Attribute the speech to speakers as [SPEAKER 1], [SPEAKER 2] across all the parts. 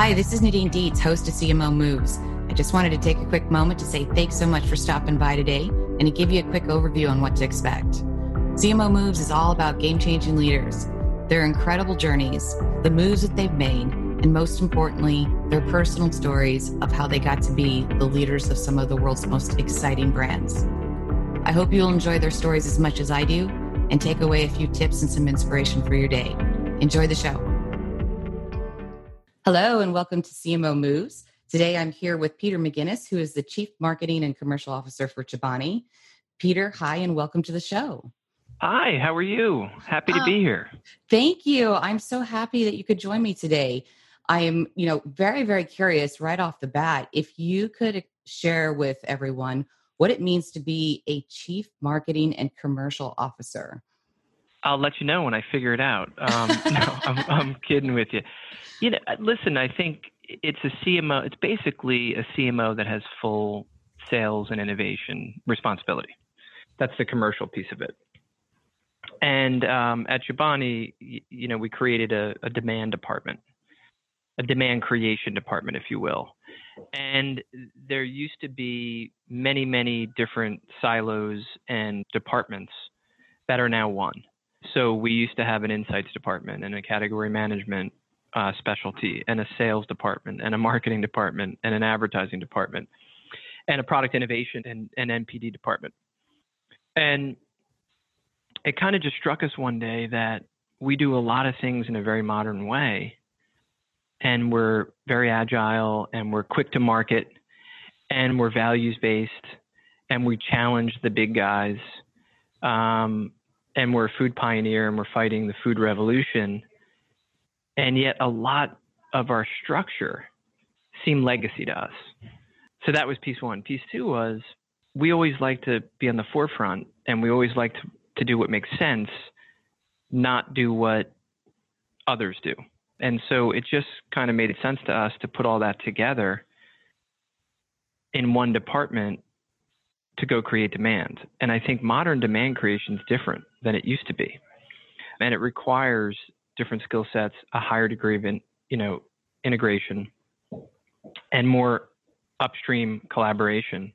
[SPEAKER 1] Hi, this is Nadine Dietz, host of CMO Moves. I just wanted to take a quick moment to say thanks so much for stopping by today and to give you a quick overview on what to expect. CMO Moves is all about game changing leaders, their incredible journeys, the moves that they've made, and most importantly, their personal stories of how they got to be the leaders of some of the world's most exciting brands. I hope you'll enjoy their stories as much as I do and take away a few tips and some inspiration for your day. Enjoy the show. Hello, and welcome to CMO Moves. Today I'm here with Peter McGuinness, who is the Chief Marketing and Commercial Officer for Chobani. Peter, hi, and welcome to the show.
[SPEAKER 2] Hi, how are you? Happy to be um, here.
[SPEAKER 1] Thank you. I'm so happy that you could join me today. I am, you know, very, very curious right off the bat if you could share with everyone what it means to be a Chief Marketing and Commercial Officer.
[SPEAKER 2] I'll let you know when I figure it out. Um, no, I'm, I'm kidding with you. You know, uh, listen, I think it's a CMO. It's basically a CMO that has full sales and innovation responsibility. That's the commercial piece of it. And um, at Chobani, you know, we created a, a demand department, a demand creation department, if you will. And there used to be many, many different silos and departments that are now one. So we used to have an insights department and a category management uh, specialty and a sales department and a marketing department and an advertising department and a product innovation and an NPD department. And it kind of just struck us one day that we do a lot of things in a very modern way and we're very agile and we're quick to market and we're values based and we challenge the big guys um, and we're a food pioneer and we're fighting the food revolution. And yet a lot of our structure seemed legacy to us. So that was piece one. Piece two was we always like to be on the forefront and we always like to, to do what makes sense not do what others do. And so it just kind of made sense to us to put all that together in one department to go create demand. And I think modern demand creation is different than it used to be. And it requires different skill sets, a higher degree of in, you know, integration and more upstream collaboration.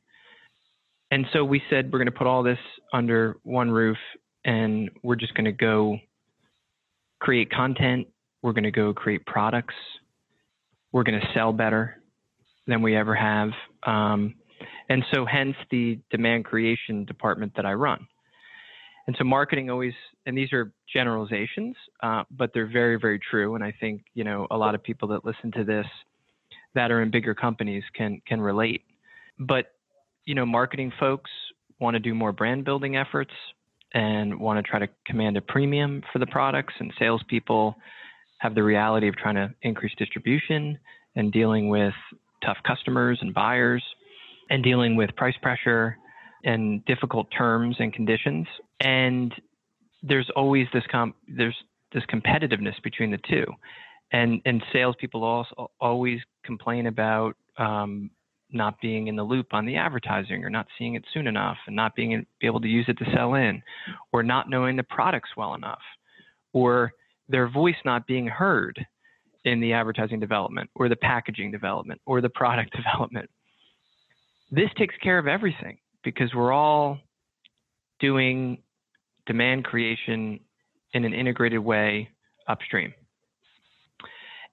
[SPEAKER 2] And so we said we're going to put all this under one roof and we're just going to go create content we're going to go create products. We're going to sell better than we ever have. Um, and so, hence the demand creation department that I run. And so, marketing always, and these are generalizations, uh, but they're very, very true. And I think, you know, a lot of people that listen to this that are in bigger companies can, can relate. But, you know, marketing folks want to do more brand building efforts and want to try to command a premium for the products, and salespeople have the reality of trying to increase distribution and dealing with tough customers and buyers and dealing with price pressure and difficult terms and conditions. And there's always this comp- there's this competitiveness between the two. And and salespeople also always complain about um, not being in the loop on the advertising or not seeing it soon enough and not being be able to use it to sell in or not knowing the products well enough or their voice not being heard in the advertising development or the packaging development or the product development. This takes care of everything because we're all doing demand creation in an integrated way upstream.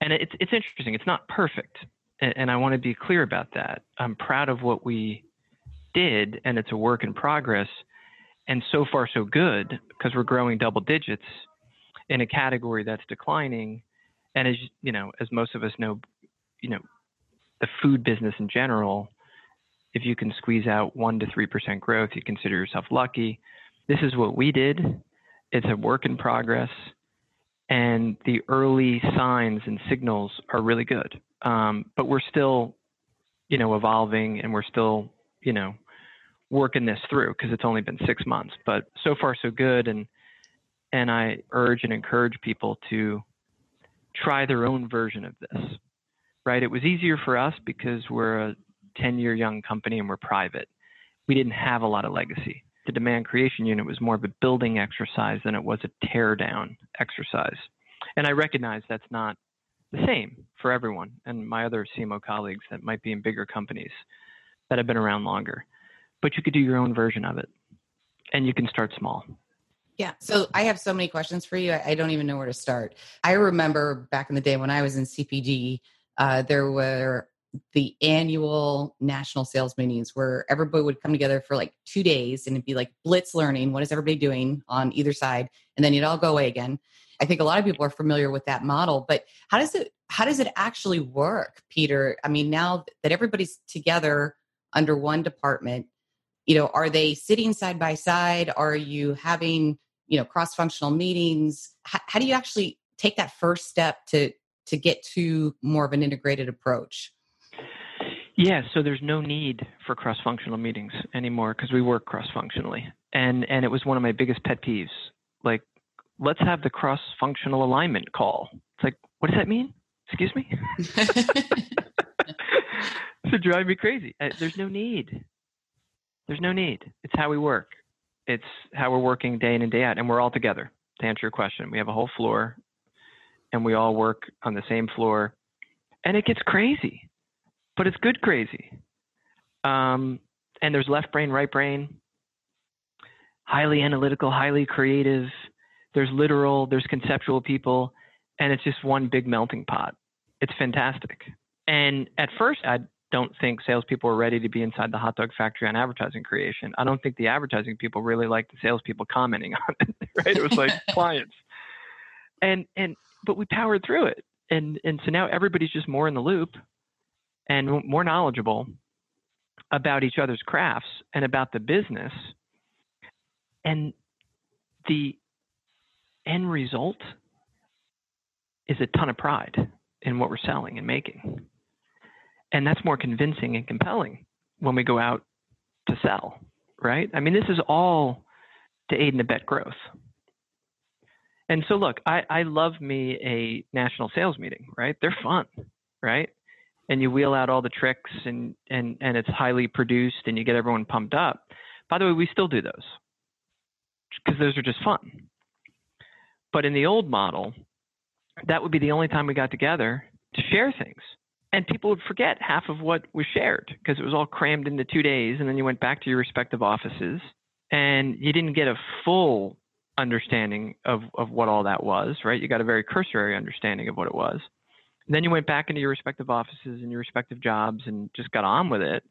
[SPEAKER 2] And it's it's interesting. It's not perfect, and, and I want to be clear about that. I'm proud of what we did, and it's a work in progress. And so far, so good because we're growing double digits in a category that's declining. And as you know, as most of us know, you know, the food business in general, if you can squeeze out one to three percent growth, you consider yourself lucky. This is what we did. It's a work in progress, and the early signs and signals are really good. Um, but we're still, you know, evolving, and we're still, you know, working this through because it's only been six months. But so far, so good. And and I urge and encourage people to try their own version of this. Right? It was easier for us because we're a 10 year young company and we're private. We didn't have a lot of legacy. The demand creation unit was more of a building exercise than it was a tear down exercise. And I recognize that's not the same for everyone and my other CMO colleagues that might be in bigger companies that have been around longer but you could do your own version of it and you can start small.
[SPEAKER 1] Yeah. So I have so many questions for you. I, don't even know where to start. I remember back in the day when I was in CPG, uh, there were the annual national sales meetings where everybody would come together for like two days and it'd be like blitz learning. What is everybody doing on either side? And then you'd all go away again. I think a lot of people are familiar with that model, but how does it how does it actually work, Peter? I mean, now that everybody's together under one department, you know are they sitting side by side are you having you know cross functional meetings how, how do you actually take that first step to to get to more of an integrated approach
[SPEAKER 2] yeah, so there's no need for cross-functional meetings anymore because we work cross-functionally, and and it was one of my biggest pet peeves. Like, let's have the cross-functional alignment call. It's like, what does that mean? Excuse me. to drive me crazy. Uh, there's no need. There's no need. It's how we work. It's how we're working day in and day out, and we're all together. To answer your question, we have a whole floor, and we all work on the same floor, and it gets crazy, but it's good crazy. Um, and there's left brain, right brain, highly analytical, highly creative. There's literal, there's conceptual people, and it's just one big melting pot. It's fantastic. And at first, I don't think salespeople were ready to be inside the hot dog factory on advertising creation. I don't think the advertising people really liked the salespeople commenting on it. Right? It was like clients, and and but we powered through it, and and so now everybody's just more in the loop, and more knowledgeable about each other's crafts and about the business, and the end result is a ton of pride in what we're selling and making and that's more convincing and compelling when we go out to sell, right? I mean, this is all to aid and abet growth. And so, look, I, I love me a national sales meeting, right? They're fun, right? And you wheel out all the tricks and, and, and it's highly produced and you get everyone pumped up. By the way, we still do those because those are just fun. But in the old model, that would be the only time we got together to share things and people would forget half of what was shared because it was all crammed into two days and then you went back to your respective offices and you didn't get a full understanding of, of what all that was right you got a very cursory understanding of what it was then you went back into your respective offices and your respective jobs and just got on with it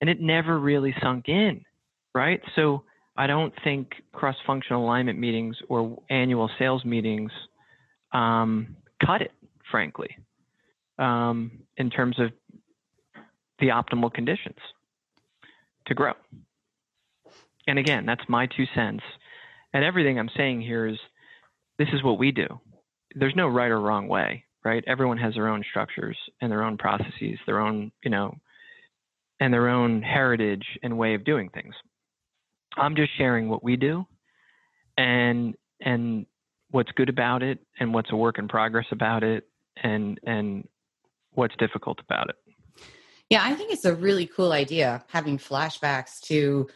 [SPEAKER 2] and it never really sunk in right so i don't think cross-functional alignment meetings or annual sales meetings um, cut it frankly um, in terms of the optimal conditions to grow. And again, that's my two cents. And everything I'm saying here is this is what we do. There's no right or wrong way, right? Everyone has their own structures and their own processes, their own, you know, and their own heritage and way of doing things. I'm just sharing what we do and and what's good about it and what's a work in progress about it and and what's difficult about it.
[SPEAKER 1] Yeah, I think it's a really cool idea having flashbacks to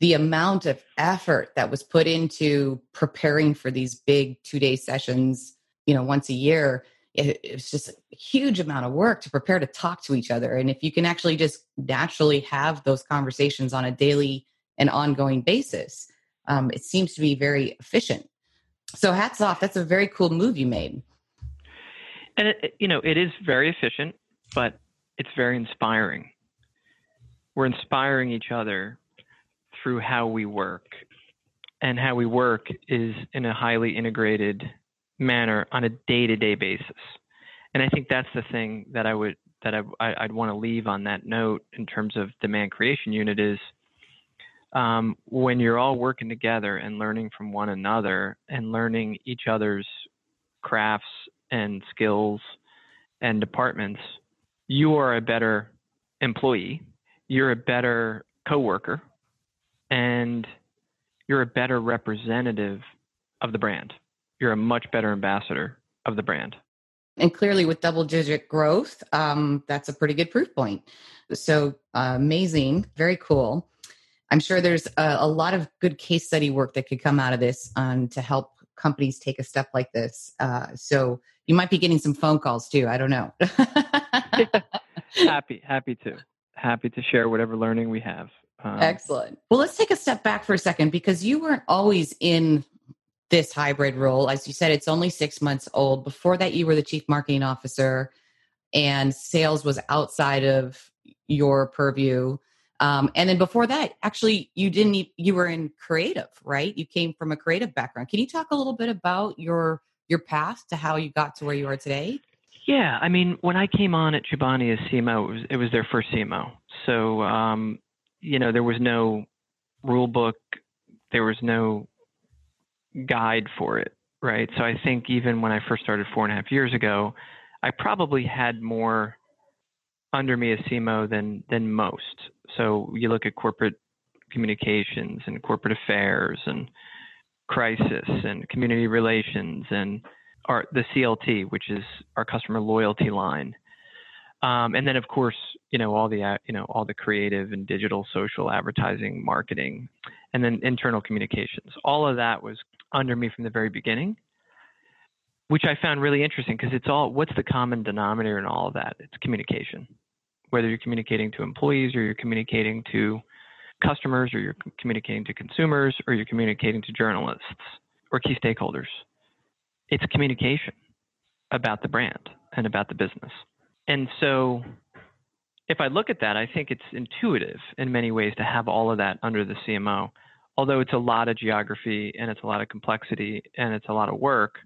[SPEAKER 1] the amount of effort that was put into preparing for these big two day sessions, you know, once a year. It, it, was just a huge amount of work to prepare to talk to each other. And if you can actually just naturally have those conversations on a daily and ongoing basis, um, it seems to be very efficient. So hats off. That's a very cool move you made.
[SPEAKER 2] And it, you know, it is very efficient, but it's very inspiring. We're inspiring each other through how we work. And how we work is in a highly integrated manner on a day-to-day basis. And I think that's the thing that I would that I, I'd want to leave on that note in terms of demand creation unit is um, when you're all working together and learning from one another and learning each other's crafts and skills and departments, you are a better employee, you're a better coworker, and you're a better representative of the brand. You're a much better ambassador of the brand.
[SPEAKER 1] And clearly, with double digit growth, um, that's a pretty good proof point. So uh, amazing, very cool. I'm sure there's a, a, lot of good case study work that could come out of this um, to help companies take a step like this. Uh, so you might be getting some phone calls too. I don't know.
[SPEAKER 2] happy, happy to, happy to share whatever learning we have.
[SPEAKER 1] Um, Excellent. Well, let's take a step back for a second because you weren't always in this hybrid role. As you said, it's only six months old. Before that, you were the chief marketing officer, and sales was outside of your purview. Um, and then before that, actually, you didn't. You were in creative, right? You came from a creative background. Can you talk a little bit about your your path to how you got to where you are today?
[SPEAKER 2] Yeah, I mean, when I came on at Chobani as CMO, it was, it was their first CMO. So, um, you know, there was no rule book, there was no guide for it, right? So I think even when I first started four and a half years ago, I probably had more under me as CMO than than most. So you look at corporate communications and corporate affairs and crisis and community relations and our the CLT, which is our customer loyalty line. Um, and then of course, you know, all the you know all the creative and digital social advertising, marketing, and then internal communications. All of that was under me from the very beginning, which I found really interesting because it's all what's the common denominator in all of that? It's communication. Whether you're communicating to employees or you're communicating to customers or you're communicating to consumers or you're communicating to journalists or key stakeholders. It's communication about the brand and about the business. And so if I look at that, I think it's intuitive in many ways to have all of that under the CMO although it's a lot of geography and it's a lot of complexity and it's a lot of work.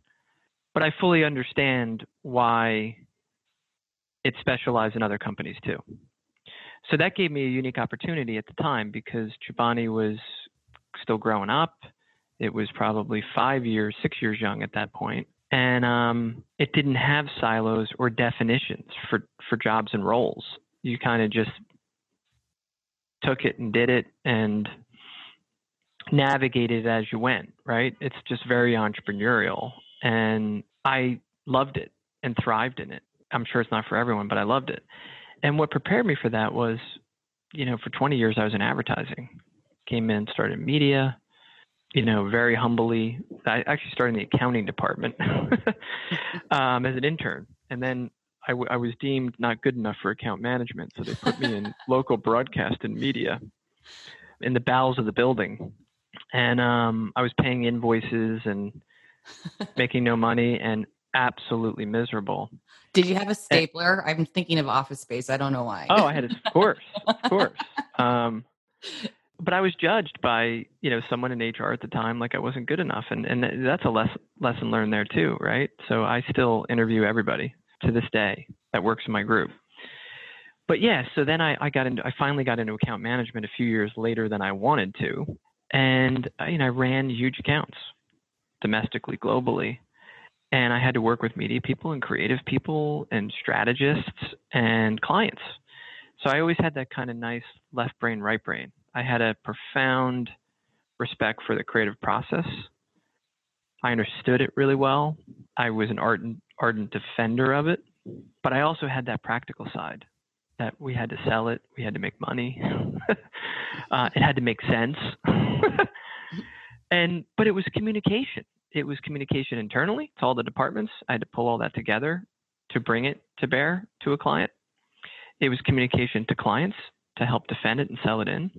[SPEAKER 2] But I fully understand why it's specialized in other companies too. So that gave me a unique opportunity at the time because Chobani was still growing up. It was probably five years, six years young at that point, and um, it didn't have silos or definitions for for jobs and roles. You kind of just took it and did it, and navigate it as you went, right? It's just very entrepreneurial. And I loved it and thrived in it. I'm sure it's not for everyone, but I loved it. And what prepared me for that was, you know, for 20 years I was in advertising. Came in, started media, you know, very humbly. I actually started in the accounting department um, as an intern. And then I, w- I was deemed not good enough for account management. So they put me in local broadcast and media in the bowels of the building and um, I was paying invoices and making no money and absolutely miserable.
[SPEAKER 1] Did you have a stapler? And, I'm thinking of Office Space. I don't know why.
[SPEAKER 2] oh, I had, a, of course, of course. Um, but I was judged by you know someone in HR at the time like I wasn't good enough, and and that's a lesson lesson learned there too, right? So I still interview everybody to this day that works in my group. But yeah, so then I, I got into I finally got into account management a few years later than I wanted to, and uh, you know, I ran huge accounts domestically, globally, and I had to work with media people and creative people and strategists and clients. So I always had that kind of nice left brain, right brain. I had a profound respect for the creative process. I understood it really well. I was an ardent, ardent defender of it, but I also had that practical side that we had to sell it, we had to make money, uh, it had to make sense, and but it was communication. It was communication internally to all the departments. I had to pull all that together to bring it to bear to a client. It was communication to clients to help defend it and sell it in.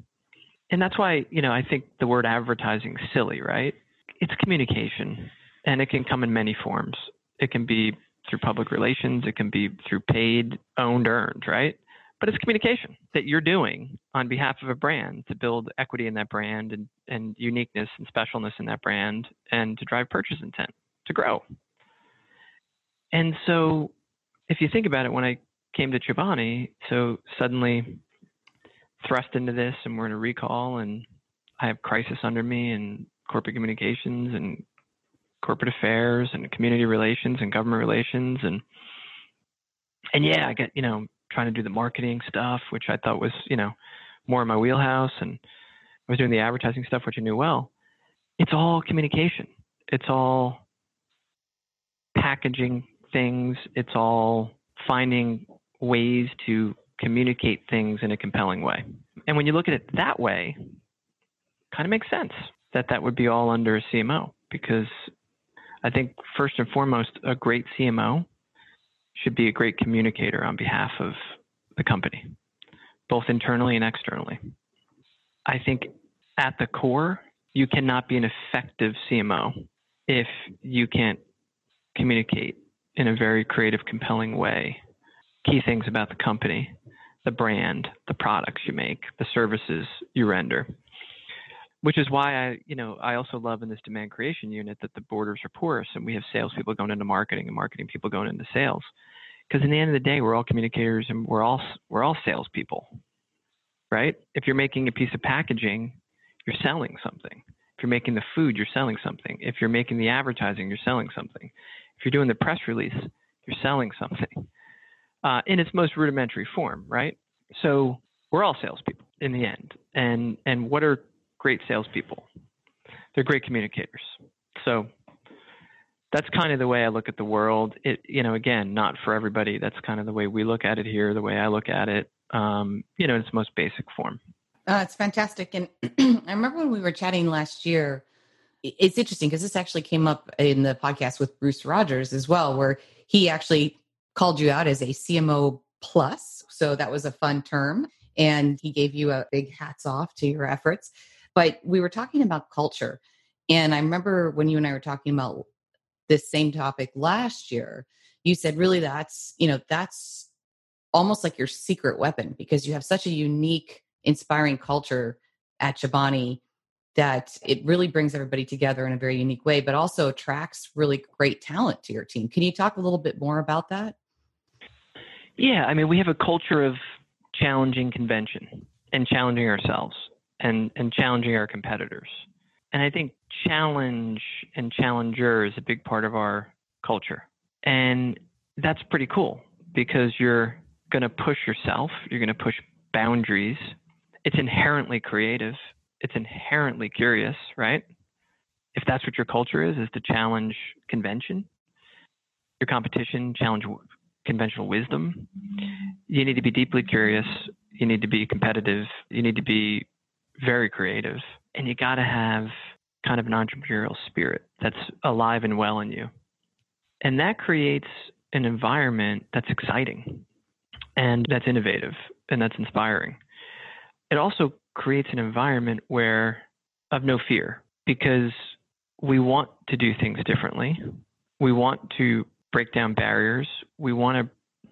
[SPEAKER 2] and that's why, you know, I think the word advertising is silly, right? It's communication and it can come in many forms. It can be through public relations, it can be through paid, owned, earned, right? But it's communication that you're doing on behalf of a brand to build equity in that brand and, and uniqueness and specialness in that brand and to drive purchase intent to grow. And so if you think about it, when I came to Chobani, so suddenly thrust into this and we're in a recall and I have crisis under me and corporate communications and corporate affairs and community relations and government relations and and yeah, I get, you know, trying to do the marketing stuff, which I thought was, you know, more in my wheelhouse and I was doing the advertising stuff, which I knew well. It's all communication. It's all packaging things. It's all finding ways to communicate things in a compelling way. And when you look at it that way, kind of makes sense that that would be all under a CMO because I think first and foremost, a great CMO should be a great communicator on behalf of the company, both internally and externally. I think at the core, you cannot be an effective CMO if you can't communicate in a very creative, compelling way key things about the company the brand, the products you make, the services you render. Which is why I, you know, I also love in this demand creation unit that the borders are porous and we have salespeople going into marketing and marketing people going into sales. Because in the end of the day, we're all communicators and we're all we're all salespeople, right? If you're making a piece of packaging, you're selling something. If you're making the food, you're selling something. If you're making the advertising, you're selling something. If you're doing the press release, you're selling something uh, in its most rudimentary form, right? So we're all salespeople in the end. And and what are great salespeople? They're great communicators. So that's kind of the way I look at the world. It, you know, again, not for everybody. That's kind of the way we look at it here, the way I look at it. Um, you know, in its most basic form.
[SPEAKER 1] Uh, it's fantastic. And I remember when we were chatting last year. It's interesting because this actually came up in the podcast with Bruce Rogers as well, where he actually called you out as a CMO plus. So that was a fun term. And he gave you a big hats off to your efforts. But we were talking about culture. And I remember when you and I were talking about this same topic last year, you said, really, that's, you know, that's almost like your secret weapon because you have such a unique, inspiring culture at Chobani that it really brings everybody together in a very unique way, but also attracts really great talent to your team. Can you talk a little bit more about that?
[SPEAKER 2] Yeah, I mean, we have a culture of challenging convention and challenging ourselves and, and challenging our competitors. And I think challenge and challenger is a big part of our culture. And that's pretty cool because you're going to push yourself, you're going to push boundaries. It's inherently creative, it's inherently curious, right? If that's what your culture is, is to challenge convention, your competition, challenge conventional wisdom. You need to be deeply curious. You need to be competitive. You need to be very creative. And you got to have kind of an entrepreneurial spirit that's alive and well in you. And that creates an environment that's exciting and that's innovative and that's inspiring. It also creates an environment where of no fear because we want to do things differently. We want to break down barriers. We want to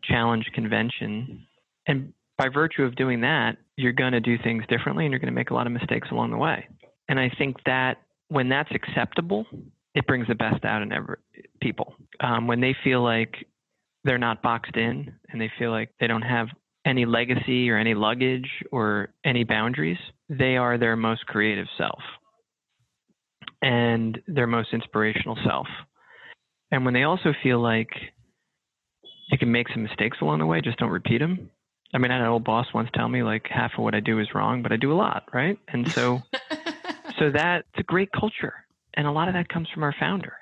[SPEAKER 2] challenge convention. And by virtue of doing that, you're going to do things differently and you're going to make a lot of mistakes along the way. And I think that when that's acceptable, it brings the best out in every, people. Um, when they feel like they're not boxed in and they feel like they don't have any legacy or any luggage or any boundaries, they are their most creative self and their most inspirational self. And when they also feel like you can make some mistakes along the way, just don't repeat them. I mean, I had an old boss once tell me like half of what I do is wrong, but I do a lot, right? And so, so that's a great culture, and a lot of that comes from our founder,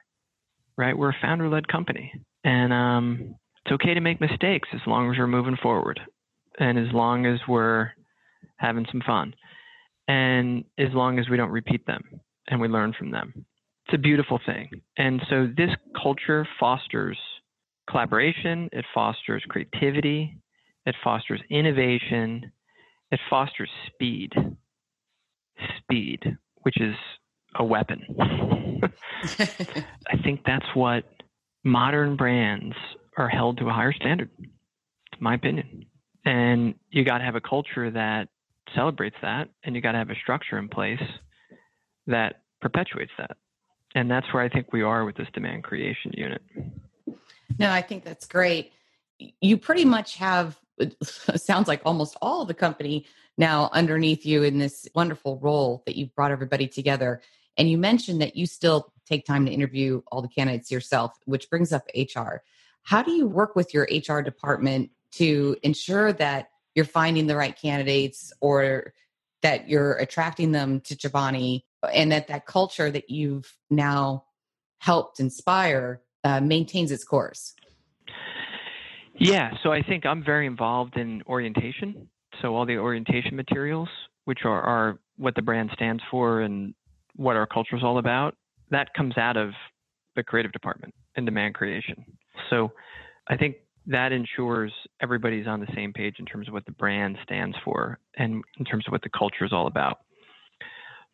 [SPEAKER 2] right? We're a founder-led company, and um, it's okay to make mistakes as long as we're moving forward, and as long as we're having some fun, and as long as we don't repeat them and we learn from them it's a beautiful thing. And so this culture fosters collaboration, it fosters creativity, it fosters innovation, it fosters speed. speed, which is a weapon. I think that's what modern brands are held to a higher standard, in my opinion. And you got to have a culture that celebrates that, and you got to have a structure in place that perpetuates that. And that's where I think we are with this demand creation unit.
[SPEAKER 1] No, I think that's great. You pretty much have, sounds like almost all of the company now underneath you in this wonderful role that you've brought everybody together. And you mentioned that you still take time to interview all the candidates yourself, which brings up HR. How do you work with your HR department to ensure that you're finding the right candidates or that you're attracting them to Chobani and that that culture that you've now helped inspire uh, maintains its course?
[SPEAKER 2] Yeah, so I think I'm very involved in orientation. So all the orientation materials, which are, are what the brand stands for and what our culture is all about, that comes out of the creative department and demand creation. So I think that ensures everybody's on the same page in terms of what the brand stands for and in terms of what the culture is all about.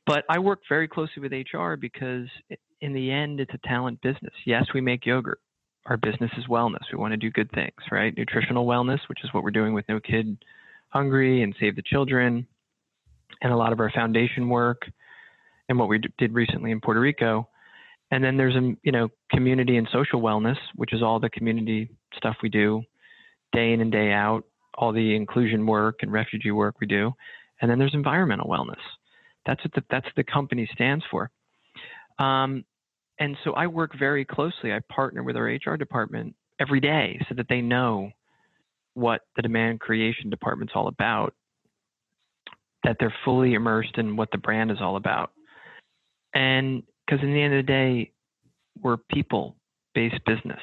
[SPEAKER 2] But I work very closely with HR because in the end, it's a talent business. Yes, we make yogurt. Our business is wellness. We want to do good things, right? Nutritional wellness, which is what we're doing with No Kid Hungry and Save the Children, and a lot of our foundation work, and what we did recently in Puerto Rico. And then there's a you know community and social wellness, which is all the community stuff we do, day in and day out, all the inclusion work and refugee work we do. And then there's environmental wellness. That's what the, that's the company stands for. Um, and so I work very closely. I partner with our HR department every day so that they know what the demand creation department's all about, that they're fully immersed in what the brand is all about. And because in the end of the day, we're people based business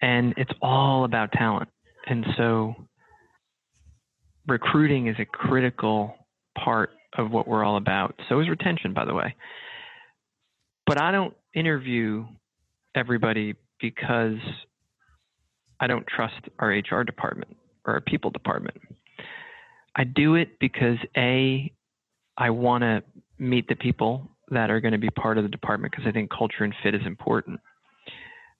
[SPEAKER 2] and it's all about talent. And so recruiting is a critical part of what we're all about. So is retention, by the way. But I don't interview everybody because I don't trust our HR department or our people department. I do it because A, I want to meet the people that are going to be part of the department because I think culture and fit is important.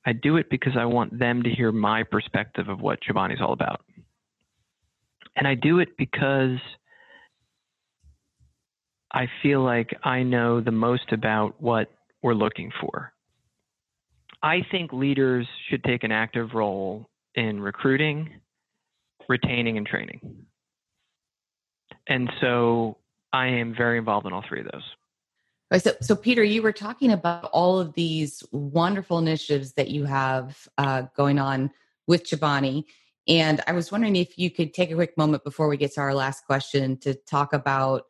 [SPEAKER 2] I do it because I want them to hear my perspective of what Chobani is all about. And I do it because I feel like I know the most about what we're looking for. I think leaders should take an active role in recruiting, retaining, and training. And so I am very involved in all three of those.
[SPEAKER 1] So, so Peter, you were talking about all of these wonderful initiatives that you have uh, going on with Chobani. And I was wondering if you could take a quick moment before we get to our last question to talk about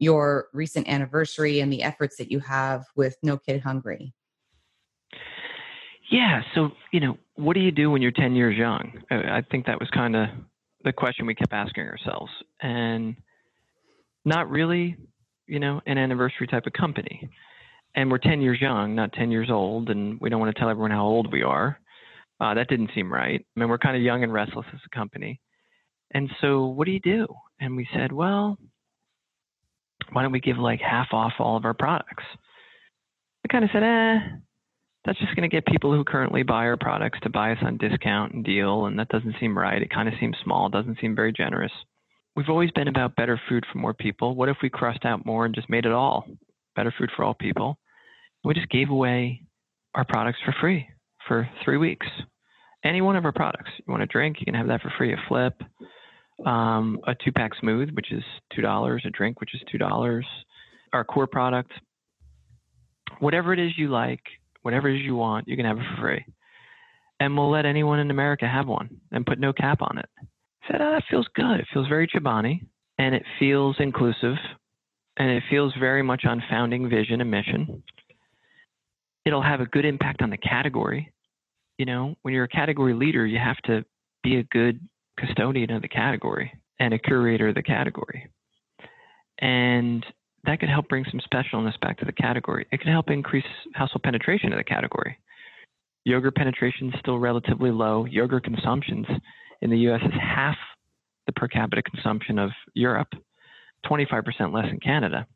[SPEAKER 1] your recent anniversary and the efforts that you have with No Kid Hungry.
[SPEAKER 2] Yeah. So, you know, what do you do when you're 10 years young? I think that was kind of the question we kept asking ourselves. And not really you know, an anniversary type of company. And we're 10 years young, not 10 years old, and we don't want to tell everyone how old we are. Uh, that didn't seem right. I mean, we're kind of young and restless as a company. And so, what do you do? And we said, well, why don't we give like half off all of our products? I kind of said, eh, that's just going to get people who currently buy our products to buy us on discount and deal, and that doesn't seem right. It kind of seems small, doesn't seem very generous we've always been about better food for more people. What if we crossed out more and just made it all better food for all people? We just gave away our products for free for three weeks. Any one of our products. You want a drink, you can have that for free. A flip, um, a two pack smooth, which is $2, a drink, which is $2, our core product. Whatever it is you like, whatever it is you want, you can have it for free. And we'll let anyone in America have one and put no cap on it said, oh, it feels good. It feels very Chobani and it feels inclusive and it feels very much on founding vision and mission. It'll have a good impact on the category. You know, when you're a category leader, you have to be a good custodian of the category and a curator of the category. And that could help bring some specialness back to the category. It could help increase household penetration of the category. Yogurt penetration is still relatively low. Yogurt consumptions in the US is half the per capita consumption of Europe, 25% less in Canada.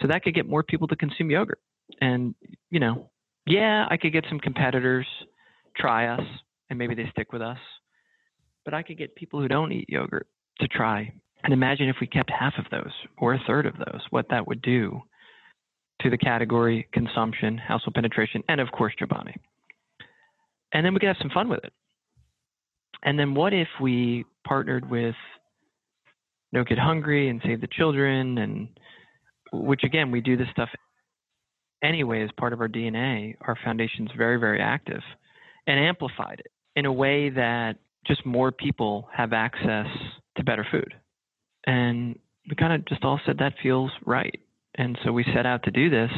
[SPEAKER 2] So that could get more people to consume yogurt. And, you know, yeah, I could get some competitors try us and maybe they stick with us. But I could get people who don't eat yogurt to try. And imagine if we kept half of those or a third of those, what that would do to the category, consumption, household penetration, and of course, Chobani. And then we could have some fun with it. And then what if we partnered with No Kid Hungry and Save the Children, and which again, we do this stuff anyway as part of our DNA. Our foundation's very, very active and amplified it in a way that just more people have access to better food. And we kind of just all said that feels right. And so we set out to do this.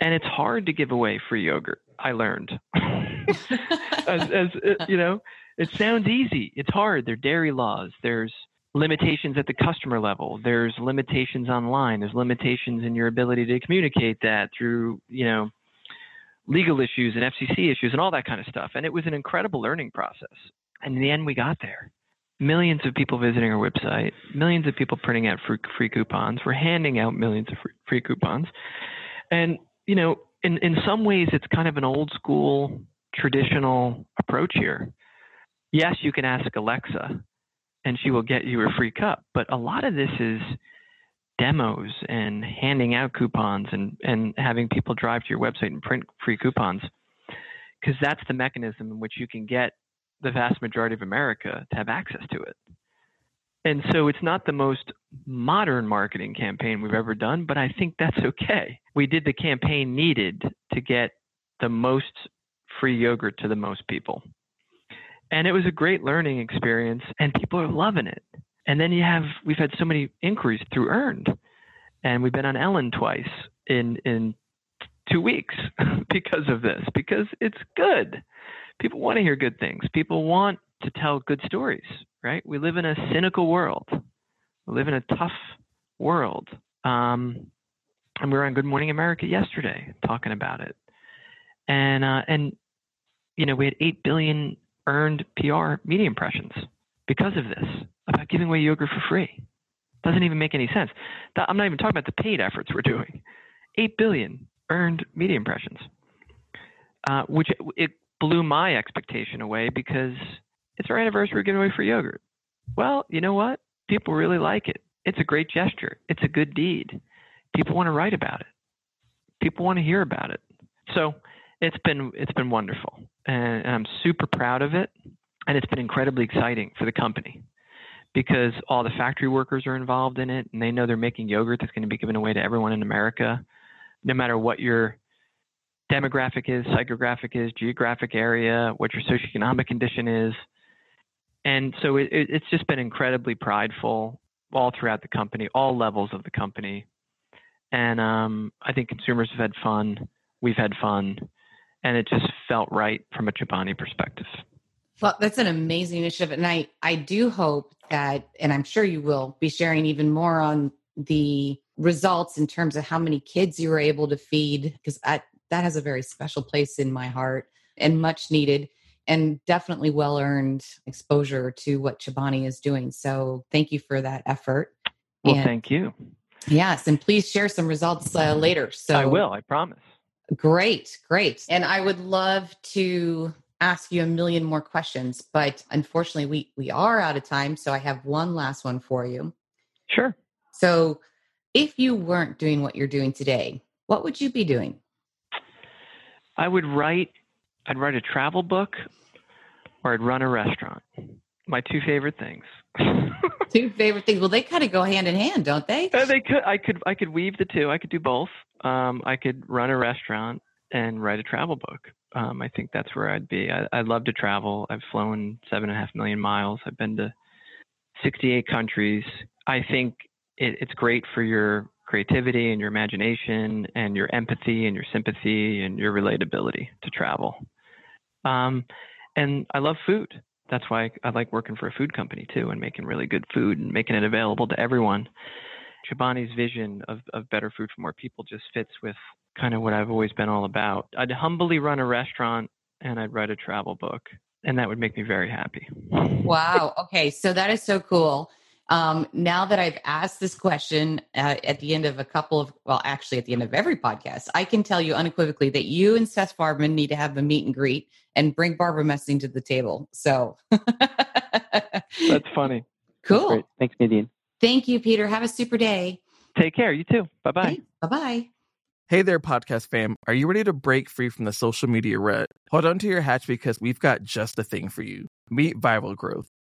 [SPEAKER 2] And it's hard to give away free yogurt, I learned. as, as uh, you know, it sounds easy. It's hard. There are dairy laws. There's limitations at the customer level. There's limitations online. There's limitations in your ability to communicate that through, you know, legal issues and FCC issues and all that kind of stuff. And it was an incredible learning process. And in the end, we got there. Millions of people visiting our website, millions of people printing out free, coupons. We're handing out millions of free, free coupons. And, you know, in, in some ways, it's kind of an old school, traditional approach here. Yes, you can ask Alexa and she will get you a free cup, but a lot of this is demos and handing out coupons and, and having people drive to your website and print free coupons because that's the mechanism in which you can get the vast majority of America to have access to it. And so it's not the most modern marketing campaign we've ever done, but I think that's okay. We did the campaign needed to get the most free yogurt to the most people. And it was a great learning experience, and people are loving it. And then you have we've had so many inquiries through Earned, and we've been on Ellen twice in in two weeks because of this because it's good. People want to hear good things. People want to tell good stories, right? We live in a cynical world. We live in a tough world. Um, and we were on Good Morning America yesterday talking about it. And uh, and you know we had eight billion earned PR media impressions because of this about giving away yogurt for free. Doesn't even make any sense. I'm not even talking about the paid efforts we're doing. Eight billion earned media impressions, uh, which it blew my expectation away because it's our anniversary. We're giving away free yogurt. Well, you know what? People really like it. It's a great gesture. It's a good deed. People want to write about it. People want to hear about it. So it's been it's been wonderful, and I'm super proud of it. And it's been incredibly exciting for the company because all the factory workers are involved in it and they know they're making yogurt that's going to be given away to everyone in America, no matter what your demographic is, psychographic is, geographic area, what your socioeconomic condition is. And so it, it, it's just been incredibly prideful all throughout the company, all levels of the company. And um, I think consumers have had fun. We've had fun. And it just felt right from a Chobani perspective.
[SPEAKER 1] Well, that's an amazing initiative. And I, I do hope that, and I'm sure you will be sharing even more on the results in terms of how many kids you were able to feed, because that has a very special place in my heart and much needed and definitely well earned exposure to what Chobani is doing. So thank you for that effort.
[SPEAKER 2] Well, and, thank you.
[SPEAKER 1] Yes, and please share some results uh, later. So
[SPEAKER 2] I will. I promise.
[SPEAKER 1] Great, great. And I would love to ask you a million more questions, but unfortunately we we are out of time, so I have one last one for you.
[SPEAKER 2] Sure.
[SPEAKER 1] So, if you weren't doing what you're doing today, what would you be doing?
[SPEAKER 2] I would write I'd write a travel book or I'd run a restaurant. My two favorite things.
[SPEAKER 1] two favorite things. Well, they kind of go hand in hand, don't they?
[SPEAKER 2] Uh, they could. I could. I could weave the two. I could do both. Um, I could run a restaurant and write a travel book. Um, I think that's where I'd be. I, I love to travel. I've flown seven and a half million miles. I've been to 68 countries. I think it, it's great for your creativity and your imagination and your empathy and your sympathy and your relatability to travel. Um, and I love food. That's why I like working for a food company too and making really good food and making it available to everyone. Chobani's vision of, of better food for more people just fits with kind of what I've always been all about. I'd humbly run a restaurant and I'd write a travel book, and that would make me very happy.
[SPEAKER 1] Wow. Okay. So that is so cool. Um, now that I've asked this question uh, at the end of a couple of, well, actually at the end of every podcast, I can tell you unequivocally that you and Seth Farbman need to have a meet and greet and bring Barbara Messing to the table. So
[SPEAKER 2] that's funny.
[SPEAKER 1] Cool.
[SPEAKER 3] That's Thanks, Nadine.
[SPEAKER 1] Thank you, Peter. Have a super day.
[SPEAKER 2] Take care. You too. Bye bye.
[SPEAKER 1] Bye bye.
[SPEAKER 4] Hey there, podcast fam. Are you ready to break free from the social media rut? Hold on to your hatch because we've got just the thing for you. Meet Viral Growth,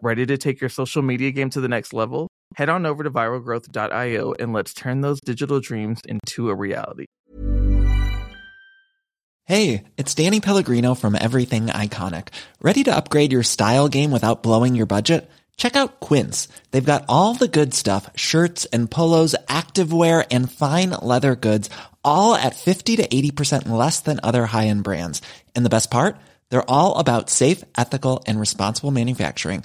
[SPEAKER 4] Ready to take your social media game to the next level? Head on over to viralgrowth.io and let's turn those digital dreams into a reality.
[SPEAKER 5] Hey, it's Danny Pellegrino from Everything Iconic. Ready to upgrade your style game without blowing your budget? Check out Quince. They've got all the good stuff shirts and polos, activewear, and fine leather goods, all at 50 to 80% less than other high end brands. And the best part? They're all about safe, ethical, and responsible manufacturing.